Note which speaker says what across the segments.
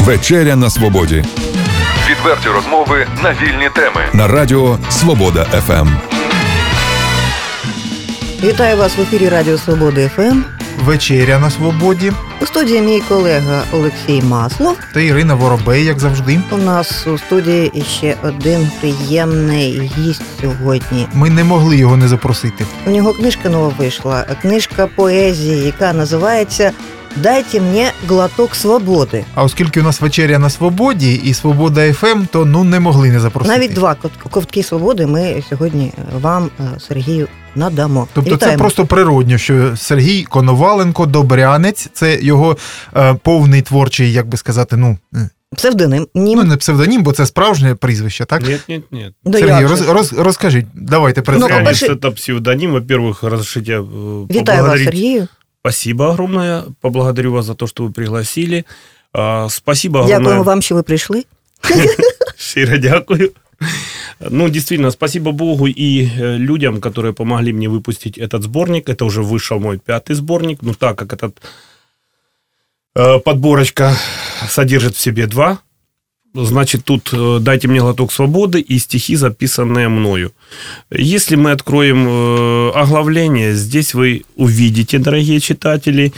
Speaker 1: Вечеря на свободі.
Speaker 2: Відверті розмови на вільні теми.
Speaker 1: На радіо Свобода ФМ.
Speaker 3: Вітаю вас в ефірі Радіо Свободи ФМ.
Speaker 4: Вечеря на свободі
Speaker 3: У студії мій колега Олексій Маслов.
Speaker 4: та Ірина Воробей, як завжди.
Speaker 3: У нас у студії іще один приємний гість сьогодні.
Speaker 4: Ми не могли його не запросити.
Speaker 3: У нього книжка нова вийшла, книжка поезії, яка називається Дайте мені глоток свободи.
Speaker 4: А оскільки у нас вечеря на свободі і свобода ФМ, то ну не могли не запросити.
Speaker 3: Навіть два кот- ковтки свободи ми сьогодні вам, е, Сергію, надамо.
Speaker 4: Тобто це
Speaker 3: Вітаємо.
Speaker 4: просто природньо, що Сергій Коноваленко, Добрянець, це його е, повний творчий, як би сказати, ну, е,
Speaker 3: псевдоним. Нім.
Speaker 4: ну не псевдонім, бо це справжнє прізвище, так?
Speaker 5: Нет, нет, нет.
Speaker 3: Да
Speaker 4: Сергій,
Speaker 3: як
Speaker 4: роз,
Speaker 3: же?
Speaker 4: роз, розкажіть, давайте
Speaker 3: Ну,
Speaker 4: представимо.
Speaker 3: по-перше-
Speaker 5: Конечно, это псевдоним. Во-первых, разрешите э,
Speaker 3: Вітаю вас,
Speaker 5: поблагодарить.
Speaker 3: Сергію.
Speaker 5: Спасибо огромное. Поблагодарю вас за то, что вы пригласили. А, Спасибо огромное.
Speaker 3: Дякуємо вам, що ви прийшли.
Speaker 5: Щиро дякую. Ну, действительно, спасибо Богу и э, людям, которые помогли мне выпустить этот сборник. Это уже вышел мой пятый сборник. Ну, так как этот э, подборочка содержит в себе два, значит, тут э, «Дайте мне глоток свободы» и стихи, записанные мною. Если мы откроем э, оглавление, здесь вы увидите, дорогие читатели,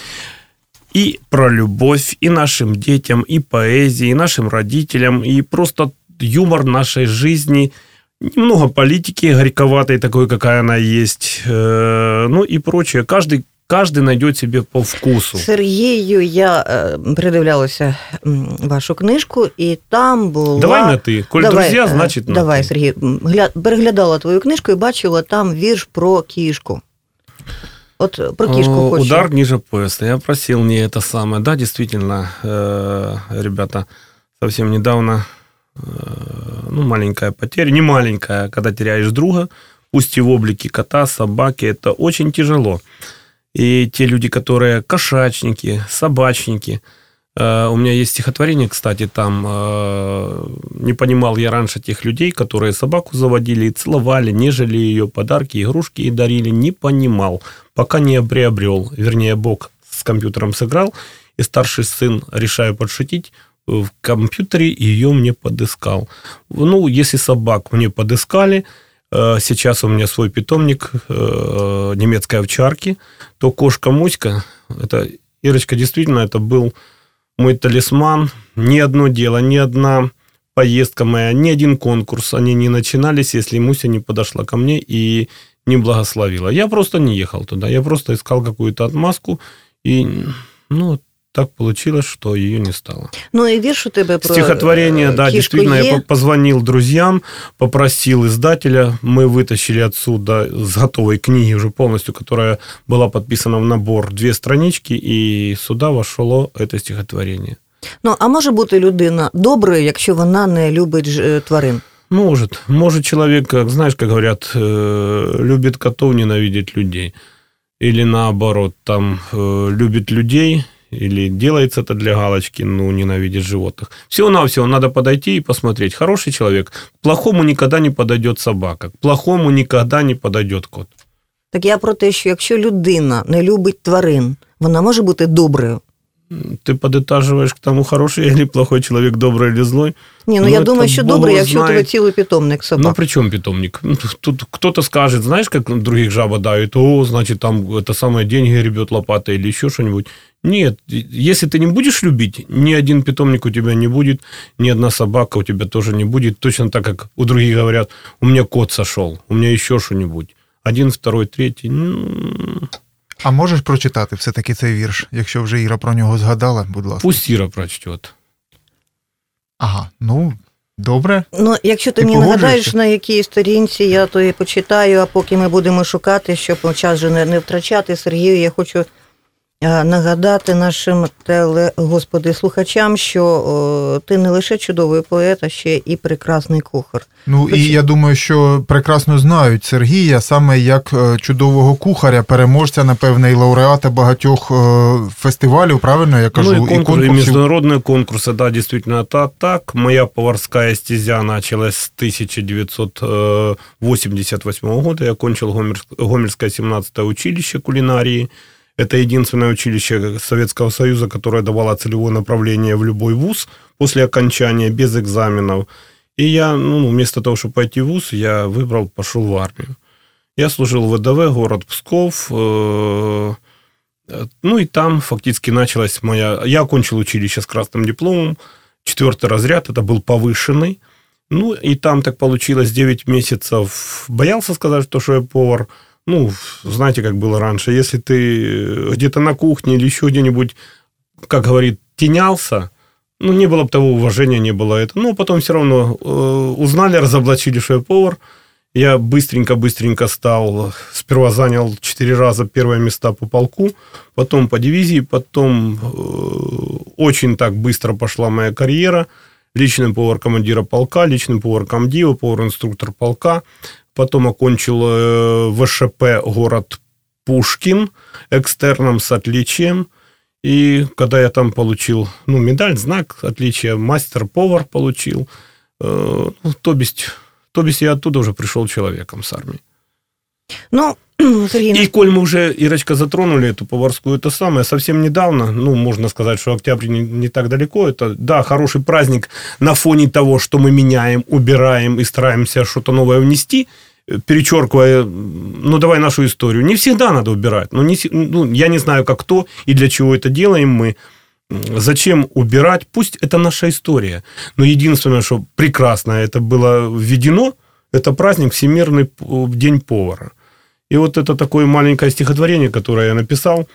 Speaker 5: и про любовь, и нашим детям, и поэзии, и нашим родителям, и просто юмор нашей жизни, немного политики горьковатой, такой, какая она есть, э, ну и прочее. Каждый, каждый найдет себе по вкусу.
Speaker 3: Сергію, я е, придивлялася м, вашу книжку, і там була.
Speaker 5: Давай на ты. Коль
Speaker 3: Давай,
Speaker 5: друзья,
Speaker 3: е,
Speaker 5: значит на
Speaker 3: Давай,
Speaker 5: ты.
Speaker 3: Сергій. М, Гля... Переглядала твою книжку і бачила там вірш про кішку. От е, про кішку
Speaker 5: О,
Speaker 3: хочу.
Speaker 5: Удар ниже пояса. Я просил не это самое. Да, действительно, э, ребята, совсем недавно, э, ну, маленькая потеря, не маленькая, когда теряешь друга, пусть и в облике кота, собаки, это очень тяжело. И те люди, которые кошачники, собачники, э, у меня есть стихотворение, кстати, там э, не понимал я раньше тех людей, которые собаку заводили и целовали, нежели ее подарки, игрушки и дарили, не понимал, пока не приобрел, вернее, Бог с компьютером сыграл, и старший сын, решая подшутить, в компьютере ее мне подыскал. Ну, если собак мне подыскали, сейчас у меня свой питомник э, немецкой овчарки, то кошка Муська, это, Ирочка, действительно, это был мой талисман. Ни одно дело, ни одна поездка моя, ни один конкурс, они не начинались, если Муся не подошла ко мне и не благословила. Я просто не ехал туда, я просто искал какую-то отмазку, и, ну, так получилось, что ее не стало.
Speaker 3: Ну і вірш у тебе про
Speaker 5: Стихотворение,
Speaker 3: е,
Speaker 5: да,
Speaker 3: кішку
Speaker 5: действительно,
Speaker 3: є.
Speaker 5: я по- позвонил друзьям, попросил издателя, мы вытащили отсюда с готовой книги уже полностью, которая была подписана в набор, две странички, и сюда вошло это стихотворение.
Speaker 3: Ну, а може бути людина доброю, якщо вона не любить ж- е, тварин?
Speaker 5: Может, может человек, как знаешь, как говорят, э, любит котов, ненавидит людей. Или наоборот, там э, любит людей, или делается это для галочки, ну, ненавидит животных. Всего-навсего надо подойти и посмотреть. Хороший человек. К плохому никогда не подойдет собака. К плохому никогда не подойдет кот.
Speaker 3: Так я про те, що якщо людина не любить тварин, вона може бути доброю.
Speaker 5: Ты подытаживаешь к тому, хороший или плохой человек, добрый или злой.
Speaker 3: Ні, ну,
Speaker 5: Ну,
Speaker 3: я
Speaker 5: це
Speaker 3: думаю, що
Speaker 5: Бог
Speaker 3: добре, якщо у тебе
Speaker 5: знає.
Speaker 3: цілий питомник
Speaker 5: Ну,
Speaker 3: собак.
Speaker 5: при чем питомник? Ну, Тут кто-то скажет, знаешь, как других жаба давит, о, значит, там это самое деньги ребет лопатой или еще что-нибудь. Нет, если ты не будешь любить, ни один питомник у тебя не будет, ни одна собака у тебя тоже не будет. Точно так, как у других говорят, у меня кот сошел, у меня еще что-нибудь. Один, второй, третий. Ну,
Speaker 4: А можеш прочитати все-таки цей вірш, якщо вже Іра про нього згадала, будь ласка.
Speaker 5: пусть Іра прочтет.
Speaker 4: Ага, ну добре.
Speaker 3: Ну, якщо ти,
Speaker 4: Ти
Speaker 3: мені нагадаєш, на якій сторінці, я то і почитаю, а поки ми будемо шукати, щоб час же не, не втрачати, Сергію, я хочу нагадати нашим теле, господи, слухачам, що о, ти не лише чудовий поет, а ще і прекрасний кухар.
Speaker 4: Ну і я думаю, що прекрасно знають Сергія саме як е, чудового кухаря, переможця, напевне, і лауреата багатьох е, фестивалів, правильно я кажу,
Speaker 5: ну, и, конкурс, и
Speaker 4: конкурсів.
Speaker 5: международные конкурсы, да, действительно, это так. Моя поварская стезя началась с 1988 года. Я окончил Гомельск- Гомельское 17 училище кулинарии. Это единственное училище Советского Союза, которое давало целевое направление в любой вуз после окончания, без экзаменов. И я, ну, вместо того, чтобы пойти в ВУЗ, я выбрал, пошел в армию. Я служил в ВДВ, город Псков. Э, ну и там фактически началась моя... Я окончил училище с красным дипломом. Четвертый разряд, это был повышенный. Ну и там так получилось 9 месяцев. Боялся сказать, что, я повар. Ну, знаете, как было раньше. Если ты где-то на кухне или еще где-нибудь, как говорит, тенялся, ну, не было бы того уважения, не было это. Но потом все равно э, узнали, разоблачили, что я повар. Я быстренько-быстренько стал, сперва занял четыре раза первые места по полку, потом по дивизии, потом э, очень так быстро пошла моя карьера. Личный повар командира полка, личный повар комдива, повар-инструктор полка. Потом окончил э, ВШП город Пушкин экстерном с отличием. И когда я там получил ну, медаль, знак отличия, мастер-повар получил, э, ну, то есть, то есть я оттуда уже пришел человеком с армии.
Speaker 3: Ну, Сергей...
Speaker 5: И коль мы уже, Ирочка, затронули эту поварскую, это самое, совсем недавно, ну, можно сказать, что октябрь не, не так далеко, это, да, хороший праздник на фоне того, что мы меняем, убираем и стараемся что-то новое внести – перечеркивая, ну, давай нашу историю. Не всегда надо убирать. Ну, не, ну, я не знаю, как кто и для чего это делаем мы. Зачем убирать? Пусть это наша история. Но единственное, что прекрасно это было введено, это праздник Всемирный день повара. И вот это такое маленькое стихотворение, которое я написал.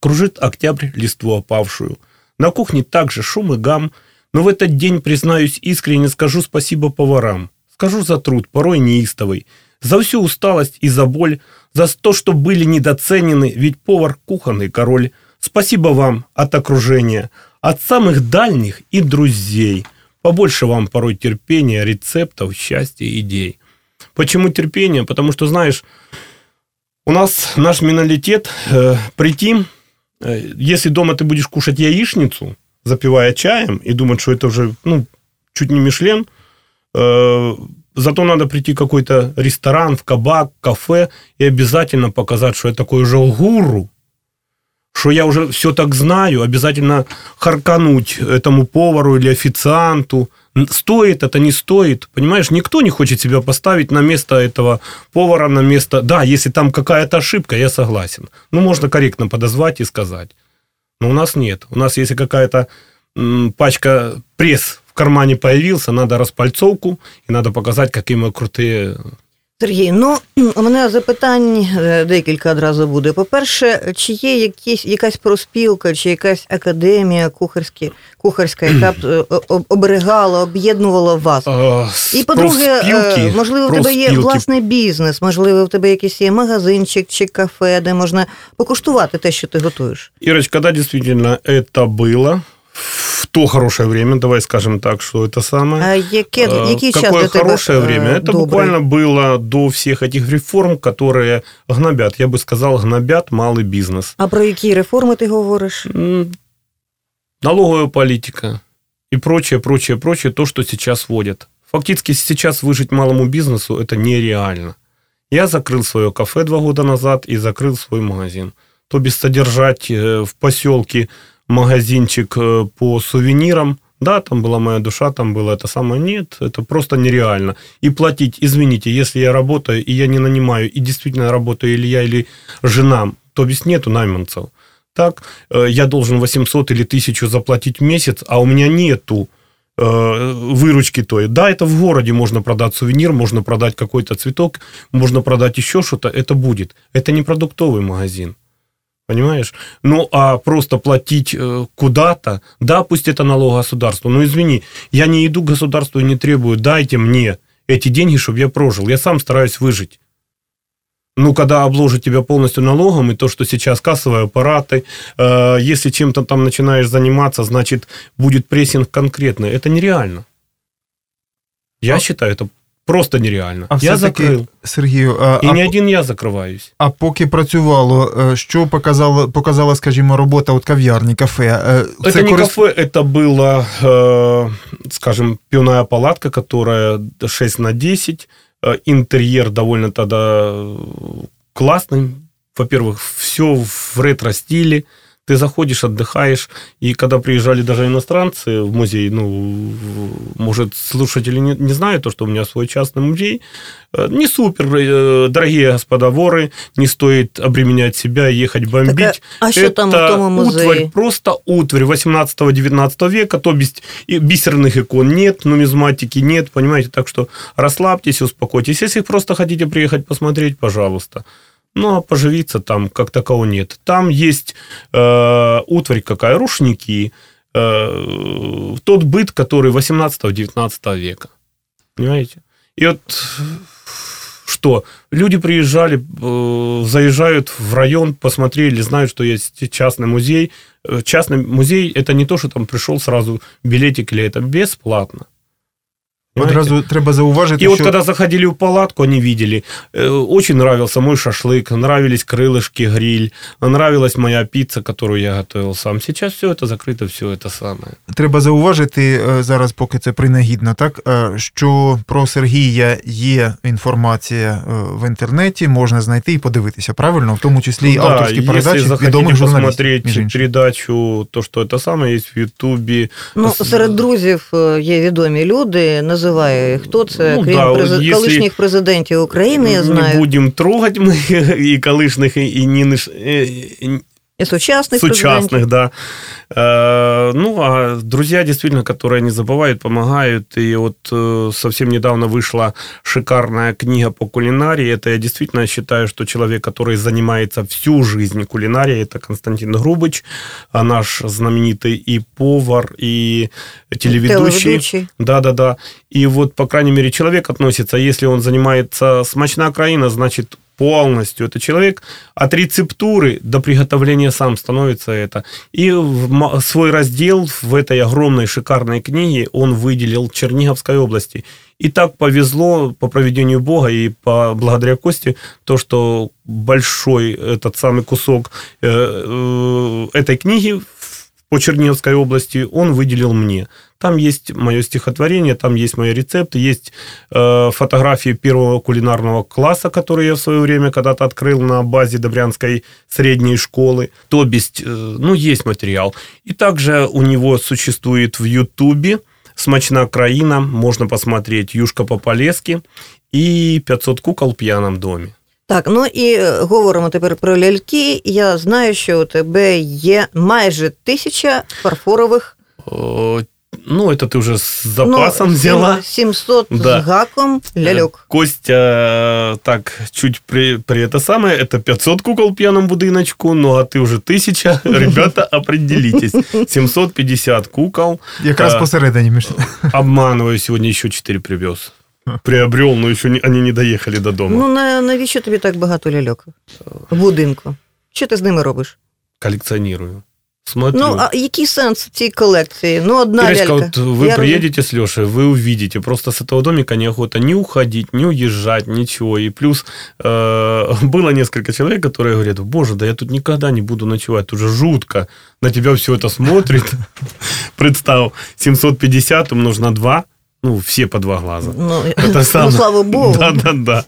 Speaker 5: Кружит октябрь листву опавшую. На кухне также шум и гам. Но в этот день, признаюсь искренне, скажу спасибо поварам. Скажу за труд, порой неистовый, за всю усталость и за боль, за то, что были недоценены, ведь повар – кухонный король. Спасибо вам от окружения, от самых дальних и друзей. Побольше вам порой терпения, рецептов, счастья, идей. Почему терпение? Потому что, знаешь, у нас наш менталитет э, прийти, э, если дома ты будешь кушать яичницу, запивая чаем, и думать, что это уже, ну, чуть не Мишлен – зато надо прийти в какой-то ресторан, в кабак, кафе и обязательно показать, что я такой уже гуру, что я уже все так знаю, обязательно харкануть этому повару или официанту. Стоит это, не стоит. Понимаешь, никто не хочет себя поставить на место этого повара, на место... Да, если там какая-то ошибка, я согласен. Ну, можно корректно подозвать и сказать. Но у нас нет. У нас если какая-то пачка пресс в кармане появился, надо розпальцовку і надо показати, які ми круті.
Speaker 3: Сергій, ну у мене запитань е, декілька одразу буде. По-перше, чи є якісь, якась проспілка, чи якась академія кухарські, кухарська, яка б е, оберегала, об'єднувала вас? І по-друге, е, можливо, в тебе є власний бізнес, можливо, в тебе якийсь є магазинчик чи кафе, де можна покуштувати те, що ти готуєш.
Speaker 5: Ірочка, да, дійсно, це було то хорошее время, давай скажем так, что это самое.
Speaker 3: А яке,
Speaker 5: э,
Speaker 3: який
Speaker 5: Какое хорошее
Speaker 3: тебе,
Speaker 5: время? Это
Speaker 3: добрый.
Speaker 5: буквально было до всех этих реформ, которые гнобят, я бы сказал, гнобят малый бизнес.
Speaker 3: А про які реформи ти говориш?
Speaker 5: Налоговая политика и прочее, прочее, прочее, то, что сейчас вводят. Фактически сейчас выжить малому бизнесу это нереально. Я закрыл свое кафе два года назад и закрыл свой магазин. То без содержать э, в поселке магазинчик э, по сувенирам. Да, там была моя душа, там было это самое. Нет, это просто нереально. И платить, извините, если я работаю, и я не нанимаю, и действительно работаю или я, или жена, то есть нету найманцев. Так, э, я должен 800 или 1000 заплатить в месяц, а у меня нету э, выручки той. Да, это в городе можно продать сувенир, можно продать какой-то цветок, можно продать еще что-то, это будет. Это не продуктовый магазин. Понимаешь? Ну, а просто платить э, куда-то, да, пусть это налог государству, но извини, я не иду к государству и не требую, дайте мне эти деньги, чтобы я прожил. Я сам стараюсь выжить. Ну, когда обложат тебя полностью налогом, и то, что сейчас кассовые аппараты, э, если чем-то там начинаешь заниматься, значит, будет прессинг конкретный. Это нереально. Я а... считаю, это Просто нереально.
Speaker 4: А
Speaker 5: я закрив.
Speaker 4: Сергію, а,
Speaker 5: і не один я закриваюсь.
Speaker 4: А поки працювало, що показала, показала, скажімо, робота от кав'ярні, кафе?
Speaker 5: Це это не корист... кафе, это была, скажем, пивная палатка, которая 6 на 10. Интерьер довольно тогда классный, во-первых, все в ретро-стиле, ты заходишь, отдыхаешь, и когда приезжали даже иностранцы в музей, ну, может, слушатели не, не знают то, что у меня свой частный музей, э, не супер, э, дорогие господа воры, не стоит обременять себя, ехать бомбить.
Speaker 3: Так, а, а что там в тому музее?
Speaker 5: утварь, просто утварь 18-19 века, то есть бисерных икон нет, нумизматики нет, понимаете, так что расслабьтесь, успокойтесь. Если просто хотите приехать посмотреть, пожалуйста. Ну, а поживиться там как такового нет. Там есть э, утварь какая, рушники, э, тот быт, который 18-19 века. Понимаете? И вот что? Люди приезжали, э, заезжают в район, посмотрели, знают, что есть частный музей. Э, частный музей – это не то, что там пришел сразу билетик, или это бесплатно.
Speaker 4: Одразу треба зауважити,
Speaker 5: И
Speaker 4: що...
Speaker 5: вот когда заходили в палатку, они видели, э, очень нравился мой шашлык, нравились крылышки, гриль, нравилась моя пицца, которую я готовил сам. Сейчас все это закрыто, все это самое.
Speaker 4: Треба зауважити е, зараз, поки це принагідно, так е, що про Сергія є інформація е, в інтернеті, можна знайти і подивитися, правильно, в тому числі і
Speaker 5: да,
Speaker 4: авторські
Speaker 5: если
Speaker 4: передачі
Speaker 5: захотите
Speaker 4: відомих журналістів.
Speaker 5: посмотреть
Speaker 4: між іншим.
Speaker 5: передачу, то, что это самое, есть в Ютубе.
Speaker 3: Ну,
Speaker 5: С-
Speaker 3: серед друзів е, є відомі люди, називаю, хто це,
Speaker 5: Ну,
Speaker 3: крім
Speaker 5: да,
Speaker 3: през-
Speaker 5: якщо-
Speaker 3: колишніх президентів України, я
Speaker 5: Не
Speaker 3: знаю,
Speaker 5: будем трогать мы и колышных, и, и нынеш- э, и
Speaker 3: і сучасних президентів.
Speaker 5: Сучасных, да. Э, Ну, а друзья, действительно, которые не забывают, помогают. И вот э, совсем недавно вышла шикарная книга по кулинарии. Это я действительно считаю, что человек, который занимается всю жизнь кулинарией, это Константин Грубыч, а наш знаменитый и повар, и телеведущий.
Speaker 3: Телеведущий.
Speaker 5: Да-да-да. И вот, по крайней мере, человек относится, если он занимается смачная краина, значит, полностью это человек от рецептуры до приготовления сам становится это. И в свой раздел в этой огромной шикарной книге он выделил Черниговской области. И так повезло по проведению Бога и по благодаря Косте, то, что большой этот самый кусок э, э, этой книги по Черниговской области он выделил мне. Там есть мое стихотворение, там есть мои рецепты, есть э, фотографии первого кулинарного класса, который я в свое время когда-то открыл на базе Добрянской средней школы. То есть, э, ну, есть материал. И также у него существует в Ютубе «Смачна краина», можно посмотреть «Юшка по-полески» и «500 кукол в пьяном доме».
Speaker 3: Так, ну і е, говоримо тепер про ляльки. Я знаю, що у тебе є майже тисяча фарфорових
Speaker 5: Э, Ну, это ты уже с запасом
Speaker 3: ну,
Speaker 5: взяла.
Speaker 3: 700
Speaker 5: Да.
Speaker 3: з гаком ляльок.
Speaker 5: Костя э, так чуть при, при это самое, это 500 кукол в пьяном будиночку, ну а ты уже 1000. Ребята, определитесь. 750 кукол.
Speaker 4: Якраз
Speaker 5: А,
Speaker 4: посередині між
Speaker 5: Обманываю, сегодня еще 4 привез. Приобрел, но еще не, они не доехали до дома.
Speaker 3: Ну, на, навіщо тобі так багато ляльок в будинку? Що ти з ними робиш?
Speaker 5: Коллекционирую. Смотрю.
Speaker 3: Ну, а який сенс цій колекції? Ну, одна
Speaker 5: Ирочка,
Speaker 3: лялька.
Speaker 5: вот вы
Speaker 3: Я
Speaker 5: приедете с Лешей, вы увидите. Просто с этого домика неохота ни уходить, ни уезжать, ничего. И плюс э, было несколько человек, которые говорят, боже, да я тут никогда не буду ночевать, уже жутко. На тебя все это смотрит. Представь, 750 умножь на 2, ну, все по два глаза.
Speaker 3: Ну,
Speaker 5: Это
Speaker 3: ну,
Speaker 5: самое.
Speaker 3: слава Богу.
Speaker 5: Да, да, да.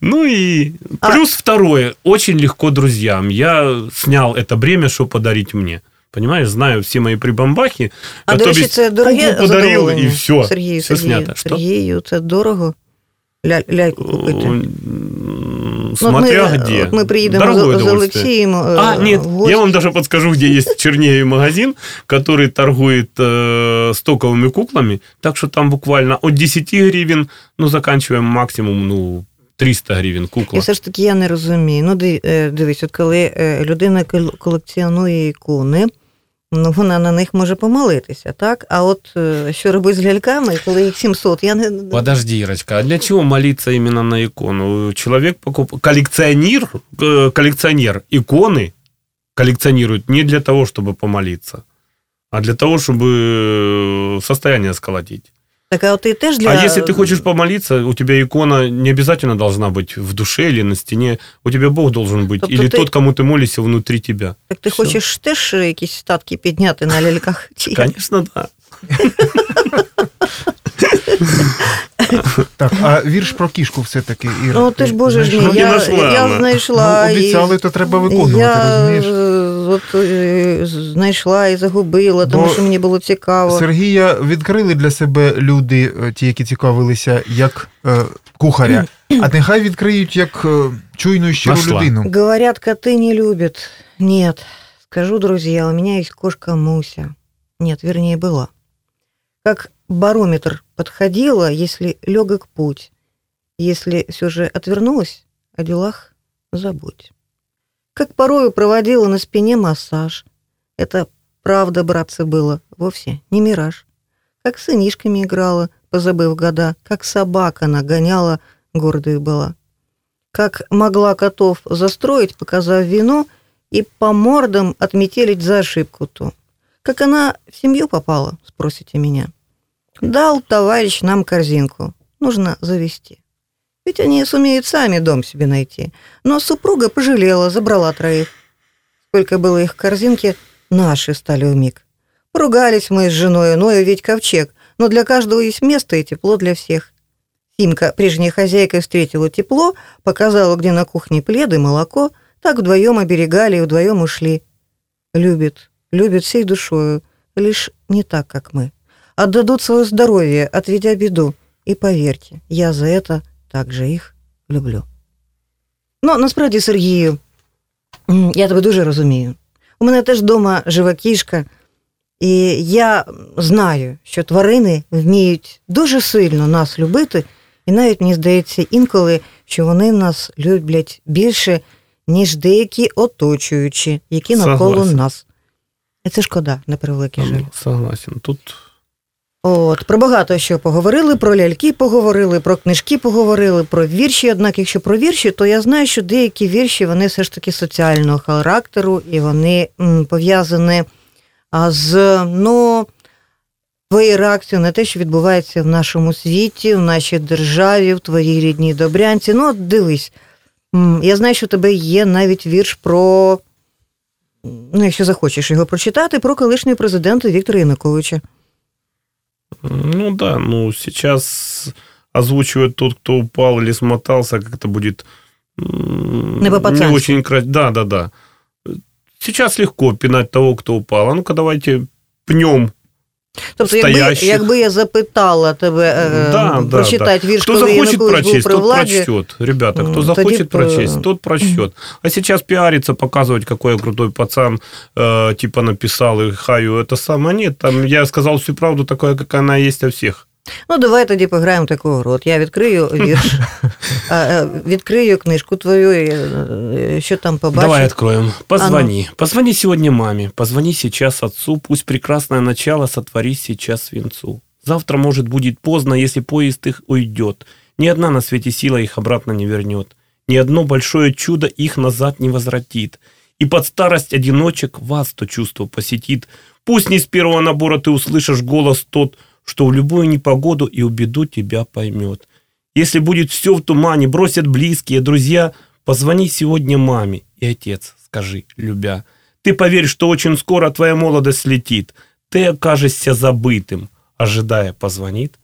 Speaker 5: Ну и
Speaker 3: А-
Speaker 5: плюс второе, очень легко друзьям. Я снял это бремя, что подарить мне. Понимаешь, знаю все мои прибамбахи.
Speaker 3: А,
Speaker 5: то
Speaker 3: до речі,
Speaker 5: бишь,
Speaker 3: це дороге
Speaker 5: куклу подарил,
Speaker 3: задоволення.
Speaker 5: и все.
Speaker 3: Сергію,
Speaker 5: все
Speaker 3: Сергію,
Speaker 5: снято. Что?
Speaker 3: Сергію, це дорого ля, ляйку купити.
Speaker 5: М,
Speaker 3: Ну, от
Speaker 5: Смотря
Speaker 3: ми,
Speaker 5: где.
Speaker 3: от ми приїдемо
Speaker 5: Дорогое
Speaker 3: з, з
Speaker 5: удовольствие.
Speaker 3: Олексієм. е,
Speaker 5: А, нет,
Speaker 3: в гості.
Speaker 5: я вам даже подскажу, где есть в Чернегове магазин, который торгует э, стоковыми куклами. Так что там буквально от 10 гривен, ну, заканчиваем максимум, ну, 300 гривен
Speaker 3: І
Speaker 5: кукла.
Speaker 3: все ж таки я не розумію. Ну, ди- е, дивись, от коли е, людина кол- колекціонує ікони, Ну вона на них може помолитися, так? А от що робить з ляльками, коли їх 700, я не
Speaker 5: Подожди, Ирочка, а для чего молиться именно на икону? Человек покуп... коллекционер, э, коллекционер иконы коллекционирует не для того, чтобы помолиться, а для того, чтобы состояние сколотить.
Speaker 3: так, а от ти теж для
Speaker 5: А если ты хочешь помолиться, у тебя икона не обязательно должна быть в душе или на стене. У тебя Бог должен быть.
Speaker 3: Тобто
Speaker 5: или
Speaker 3: ти-
Speaker 5: тот, кому ты молишься, внутри тебя.
Speaker 3: так ти
Speaker 5: Всё.
Speaker 3: хочеш теж якісь статки підняти на ляльках? Чи як?
Speaker 5: Конечно, да.
Speaker 4: Так, а вірш про кішку все-таки, Іра.
Speaker 3: Ну, ти ж боже ж
Speaker 4: знайшла?
Speaker 3: мій, я,
Speaker 5: знайшла
Speaker 3: я
Speaker 5: вона.
Speaker 3: знайшла.
Speaker 4: Ну,
Speaker 3: і-
Speaker 4: обіцяли, то треба виконувати,
Speaker 3: я,
Speaker 4: розумієш?
Speaker 3: е, От, е, знайшла і загубила, тому
Speaker 4: Бо
Speaker 3: що мені було цікаво.
Speaker 4: Сергія відкрили для себе люди, е, ті, які цікавилися, як е, кухаря. А нехай відкриють як е, чуйну і щиру
Speaker 5: Нашла.
Speaker 4: людину.
Speaker 3: Говорят, коты не любят. Нет. Скажу, друзья, у меня есть кошка Муся. Нет, вернее, была. Как барометр подходила, если легок путь. Если все же отвернулась, о делах забудь. Как порою проводила на спине массаж. Это правда, братцы, было. Вовсе не мираж. Как с сынишками играла, позабыв года. Как собака нагоняла, гордой была как могла котов застроить, показав вину, и по мордам отметелить за ошибку ту. Как она в семью попала, спросите меня. Дал товарищ нам корзинку, нужно завести. Ведь они сумеют сами дом себе найти. Но супруга пожалела, забрала троих. Сколько было их в корзинке, наши стали умиг. Поругались мы с женой, но ведь ковчег. Но для каждого есть место и тепло для всех. Симка, прежняя хозяйка, встретила тепло, показала, где на кухне плед и молоко, так вдвоем оберегали и вдвоем ушли. Любит, любит всей душою, лишь не так, как мы. Отдадут свое здоровье, отведя беду. И поверьте, я за это также їх люблю. Ну, насправді, Сергію, я тебе дуже розумію. У мене теж вдома жива кішка, і я знаю, що тварини вміють дуже сильно нас любити, і навіть мені здається інколи, що вони нас люблять більше, ніж деякі оточуючі, які навколо
Speaker 5: Согласен.
Speaker 3: нас. І це шкода, на превеликий жаль.
Speaker 5: Согласен. Тут
Speaker 3: От, про багато що поговорили, про ляльки поговорили, про книжки поговорили, про вірші. Однак, якщо про вірші, то я знаю, що деякі вірші вони все ж таки соціального характеру, і вони пов'язані з ну, твоєю реакцією на те, що відбувається в нашому світі, в нашій державі, в твоїй рідній добрянці. Ну, от дивись, я знаю, що у тебе є навіть вірш про, ну, якщо захочеш його прочитати, про колишнього президента Віктора Януковича.
Speaker 5: Ну да, ну сейчас озвучивает тот, кто упал или смотался, как это будет
Speaker 3: по-пацански.
Speaker 5: не очень красиво. Да, да, да. Сейчас легко пинать того, кто упал. А ну-ка давайте пнем.
Speaker 3: Тобто, якби,
Speaker 5: Стоящих.
Speaker 3: якби я запитала тебе е,
Speaker 5: да, да,
Speaker 3: прочитати вірш,
Speaker 5: Кто
Speaker 3: коли
Speaker 5: захочет
Speaker 3: Янукович був
Speaker 5: прочесть,
Speaker 3: при
Speaker 5: тот
Speaker 3: владі,
Speaker 5: прочтет. Ребята, кто
Speaker 3: М,
Speaker 5: захочет
Speaker 3: тоді б,
Speaker 5: прочесть,
Speaker 3: е,
Speaker 5: тот прочтет. А сейчас пиариться, показывать, какой я крутой пацан, э, типа написал и хаю это самое. Нет, там я сказал всю правду, такая, какая она есть о всех.
Speaker 3: ну давай тоді пограємо таку гру. От я відкрию вірш, а, е, відкрию книжку твою, і, що там побачу.
Speaker 5: Давай откроем. Позвони. Позвони сегодня маме. Позвони сейчас отцу. Пусть прекрасное начало сотвори сейчас свинцу. Завтра, может, будет поздно, если поезд их уйдет. Ни одна на свете сила их обратно не вернет. Ни одно большое чудо их назад не возвратит. И под старость одиночек вас то чувство посетит. Пусть не с первого набора ты услышишь голос тот, что в любую непогоду и в беду тебя поймет. Если будет все в тумане, бросят близкие, друзья, позвони сегодня маме. И отец, скажи, любя, ты поверь, что очень скоро твоя молодость слетит. Ты окажешься забытым, ожидая, позвонит.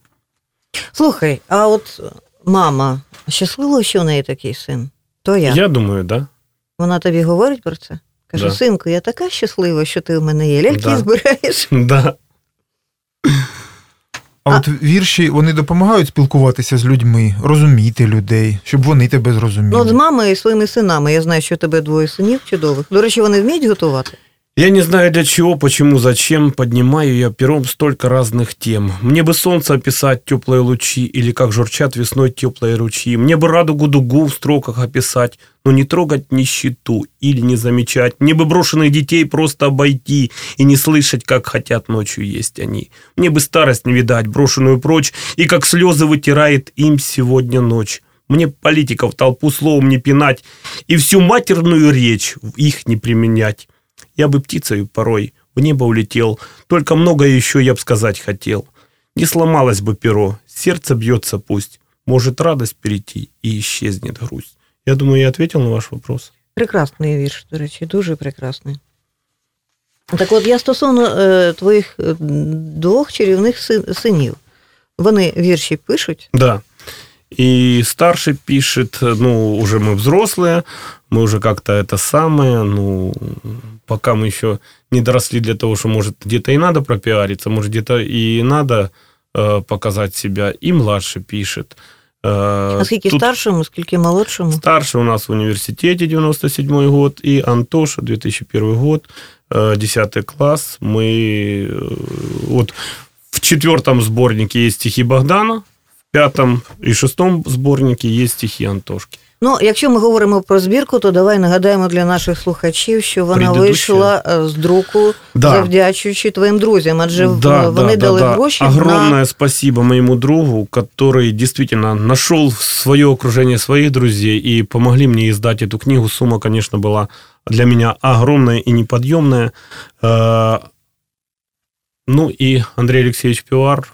Speaker 3: Слухай, а от мама щаслива, що в неї такий син? То я.
Speaker 5: Я думаю, да.
Speaker 3: Вона тобі говорить про це? Каже,
Speaker 5: Да.
Speaker 3: синку, я така щаслива, що ти в мене є. Ляльки
Speaker 5: Да.
Speaker 3: збираєш.
Speaker 5: Да.
Speaker 4: А от вірші вони допомагають спілкуватися з людьми, розуміти людей, щоб вони тебе
Speaker 3: Ну, от з
Speaker 4: зрозуміли.
Speaker 3: мамою і своїми синами. Я знаю, що у тебе двоє синів чудових. До речі, вони вміють готувати?
Speaker 5: Я не знаю для чего, почему, зачем поднимаю я пером столько разных тем. Мне бы солнце описать, теплые лучи, или как журчат весной теплые ручьи. Мне бы радугу дугу в строках описать, но не трогать нищету или не замечать. Мне бы брошенных детей просто обойти и не слышать, как хотят ночью есть они. Мне бы старость не видать, брошенную прочь, и как слезы вытирает им сегодня ночь. Мне политиков толпу словом не пинать и всю матерную речь в их не применять. Я бы птицей порой в небо улетел, только многое еще я б сказать хотел. Не сломалось бы перо, сердце бьется пусть, может радость перейти и исчезнет грусть. Я думаю, я ответил на ваш вопрос.
Speaker 3: Прекрасний вірш, до речі, дуже прекрасний. Так от я стосовно е, твоїх е, двох чарівних син- синів. Вони вірші пишуть.
Speaker 5: Да. И старший пишет, ну, уже мы взрослые, мы уже как-то это самое, ну, пока мы еще не доросли для того, что, может, где-то и надо пропиариться, может, где-то и надо э, показать себя. И младший пишет.
Speaker 3: Э, а скільки
Speaker 5: тут
Speaker 3: старшому, скільки молодшому?
Speaker 5: Старший у нас в университете 97 год, и Антоша 2001 год, э, 10 класс. Мы э, вот в четвертом сборнике есть стихи Богдана, в пятом и шестом сборнике есть стихи Антошки.
Speaker 3: Ну, якщо ми говоримо про збірку, то давай нагадаємо для наших слухачів, що вона
Speaker 5: Предыдущая.
Speaker 3: вийшла е, з друку,
Speaker 5: Да.
Speaker 3: завдячуючи твоїм друзям, адже в-
Speaker 5: Да,
Speaker 3: вони
Speaker 5: да,
Speaker 3: дали
Speaker 5: да, да.
Speaker 3: гроші
Speaker 5: Огромное
Speaker 3: на
Speaker 5: спасибо моему другу, который действительно нашел свое окружение своих друзей и помогли мне издать эту книгу. Сумма, конечно, была для меня огромная и неподъемная. Э, Ну и Андрей Алексеевич Пивар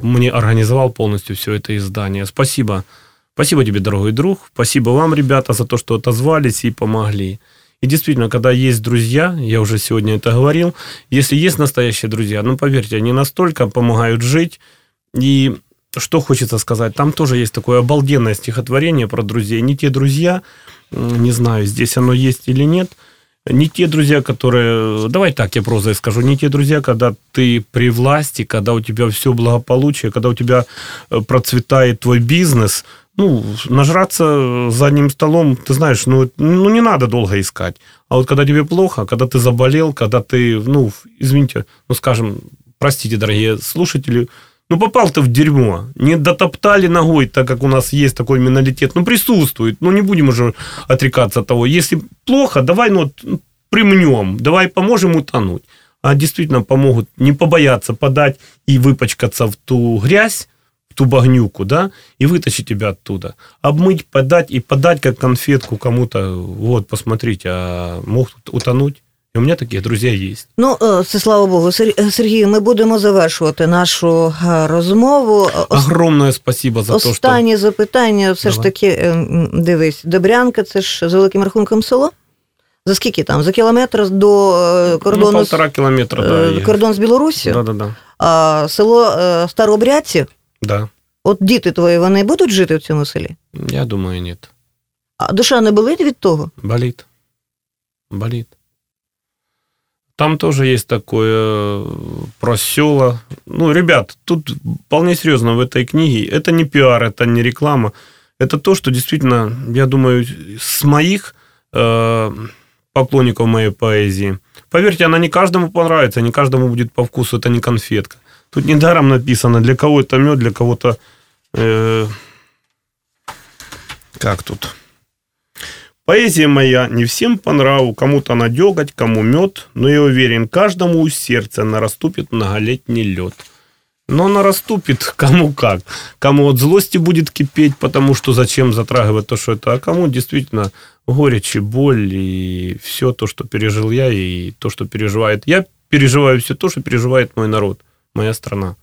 Speaker 5: мне организовал полностью все это издание. Спасибо. Спасибо тебе, дорогой друг. Спасибо вам, ребята, за то, что отозвались и помогли. И действительно, когда есть друзья, я уже сегодня это говорил, если есть настоящие друзья, ну, поверьте, они настолько помогают жить. И что хочется сказать, там тоже есть такое обалденное стихотворение про друзей. Не те друзья, не знаю, здесь оно есть или нет, не те друзья, которые... Давай так я прозой скажу. Не те друзья, когда ты при власти, когда у тебя все благополучие, когда у тебя э, процветает твой бизнес. Ну, нажраться за одним столом, ты знаешь, ну, ну не надо долго искать. А вот когда тебе плохо, когда ты заболел, когда ты, ну, извините, ну, скажем, простите, дорогие слушатели, ну, попал ты в дерьмо, не дотоптали ногой, так как у нас есть такой менталитет, ну, присутствует, ну, не будем уже отрекаться от того. Если плохо, давай, ну, вот, ну, примнем, давай поможем утонуть. А действительно помогут не побояться подать и выпачкаться в ту грязь, в ту багнюку, да, и вытащить тебя оттуда. Обмыть, подать и подать как конфетку кому-то. Вот, посмотрите, а мог утонуть. И у меня таких друзей есть.
Speaker 3: ну е, це слава Богу. Е, Сергію, ми будемо завершувати нашу е, розмову.
Speaker 5: Огромное спасибо за то, что...
Speaker 3: Останнє запитання, все ж таки, дивись, Добрянка, це ж з великим рахунком село? За скільки там? За кілометр до
Speaker 5: Ну,
Speaker 3: кордону, з,
Speaker 5: полтора километра, да.
Speaker 3: кордон з Білоруссю,
Speaker 5: Да-да-да.
Speaker 3: а село Старообрядці,
Speaker 5: Да.
Speaker 3: от діти твої, вони будуть жити в цьому селі?
Speaker 5: Я думаю, нет.
Speaker 3: А душа не болить від того?
Speaker 5: Болит. Болит. Там тоже есть такое э, про села. Ну, ребят, тут вполне серьезно в этой книге. Это не пиар, это не реклама. Это то, что действительно, я думаю, с моих э, поклонников моей поэзии. Поверьте, она не каждому понравится, не каждому будет по вкусу. Это не конфетка. Тут недаром написано, для кого это мед, для кого-то... э, как тут? Поэзия моя не всем по нраву, кому-то на деготь, кому мед, но я уверен, каждому у сердца нараступит многолетний лед. Но она расступит кому как. Кому от злости будет кипеть, потому что зачем затрагивать то, что это, а кому действительно горечь и боль, и все то, что пережил я, и то, что переживает. Я переживаю все то, что переживает мой народ, моя страна.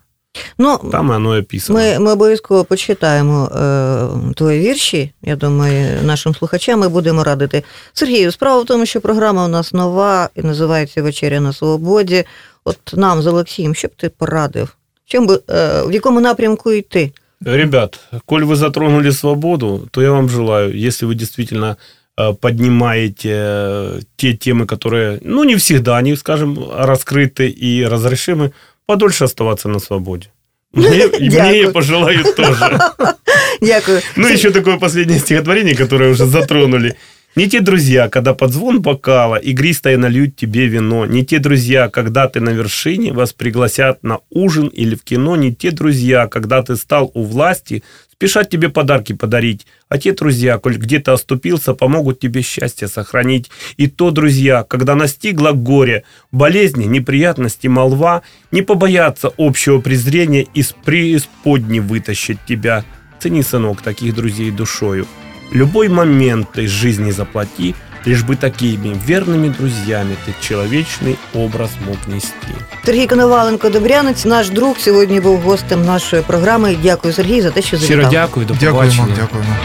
Speaker 3: Ну,
Speaker 5: Там и оно и описано.
Speaker 3: Ми, ми обов'язково почитаємо е, твої вірші. Я думаю, нашим слухачам ми будемо радити. Сергію, справа в тому, що програма у нас нова і називається Вечеря на свободі. От нам з Олексієм, що б ти порадив? Чим би, е, в якому напрямку йти?
Speaker 5: Ребят, коль вы затронули свободу, то я вам желаю, если вы действительно э, поднимаете э, те темы, которые, ну, не всегда, они, скажем, раскрыты и разрешимы, подольше оставаться на свободе. Мне, мне
Speaker 3: Дякую.
Speaker 5: я пожелаю тоже.
Speaker 3: Дякую.
Speaker 5: Ну, еще такое последнее стихотворение, которое уже затронули. Не те друзья, когда под звон бокала игристое нальют тебе вино. Не те друзья, когда ты на вершине, вас пригласят на ужин или в кино. Не те друзья, когда ты стал у власти, спешат тебе подарки подарить. А те друзья, коль где-то оступился, помогут тебе счастье сохранить. И то, друзья, когда настигло горе, болезни, неприятности, молва, не побоятся общего презрения из преисподней вытащить тебя. Цени, сынок, таких друзей душою. Любой момент из жизни заплати, лишь бы такими верными друзьями ты человечный образ мог нести.
Speaker 3: Сергій Коноваленко Добрянець, наш друг, сьогодні був гостем нашої програми. Дякую, Сергій, за те, що завітав.
Speaker 5: дякую, до
Speaker 4: Дякуємо, дякуємо.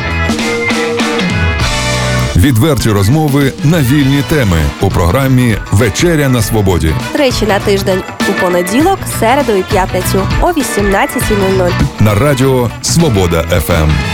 Speaker 1: Відверті розмови на вільні теми у програмі Вечеря на Свободі
Speaker 6: Тричі на тиждень у понеділок, середу і п'ятницю о 18.00.
Speaker 1: на радіо Свобода ФМ.